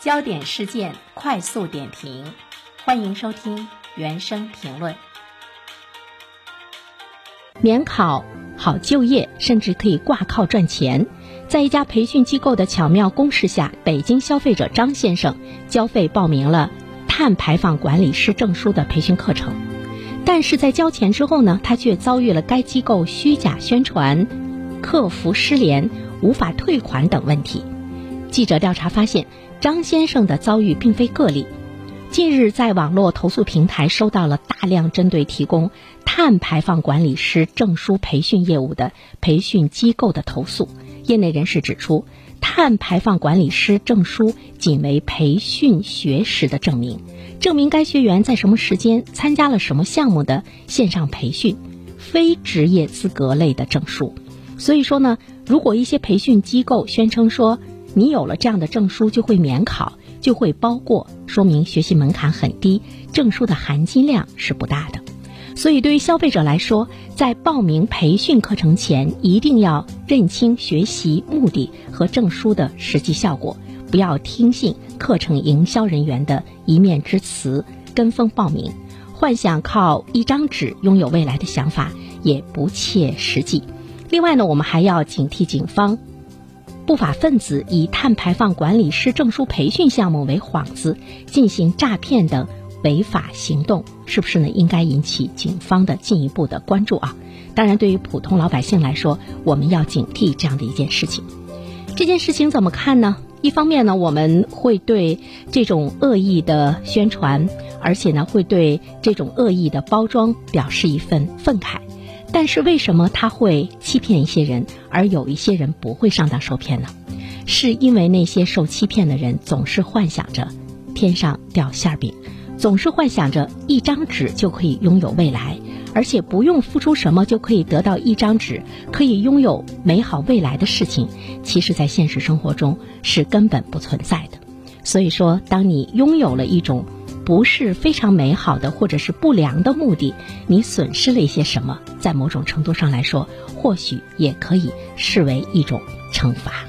焦点事件快速点评，欢迎收听原声评论。免考好就业，甚至可以挂靠赚钱。在一家培训机构的巧妙攻势下，北京消费者张先生交费报名了碳排放管理师证书的培训课程，但是在交钱之后呢，他却遭遇了该机构虚假宣传、客服失联、无法退款等问题。记者调查发现。张先生的遭遇并非个例。近日，在网络投诉平台收到了大量针对提供碳排放管理师证书培训业务的培训机构的投诉。业内人士指出，碳排放管理师证书仅为培训学时的证明，证明该学员在什么时间参加了什么项目的线上培训，非职业资格类的证书。所以说呢，如果一些培训机构宣称说，你有了这样的证书就会免考，就会包过，说明学习门槛很低，证书的含金量是不大的。所以对于消费者来说，在报名培训课程前，一定要认清学习目的和证书的实际效果，不要听信课程营销人员的一面之词，跟风报名，幻想靠一张纸拥有未来的想法也不切实际。另外呢，我们还要警惕警方。不法分子以碳排放管理师证书培训项目为幌子进行诈骗等违法行动，是不是呢？应该引起警方的进一步的关注啊！当然，对于普通老百姓来说，我们要警惕这样的一件事情。这件事情怎么看呢？一方面呢，我们会对这种恶意的宣传，而且呢，会对这种恶意的包装表示一份愤慨。但是为什么他会欺骗一些人，而有一些人不会上当受骗呢？是因为那些受欺骗的人总是幻想着天上掉馅饼，总是幻想着一张纸就可以拥有未来，而且不用付出什么就可以得到一张纸，可以拥有美好未来的事情，其实，在现实生活中是根本不存在的。所以说，当你拥有了一种。不是非常美好的，或者是不良的目的，你损失了一些什么？在某种程度上来说，或许也可以视为一种惩罚。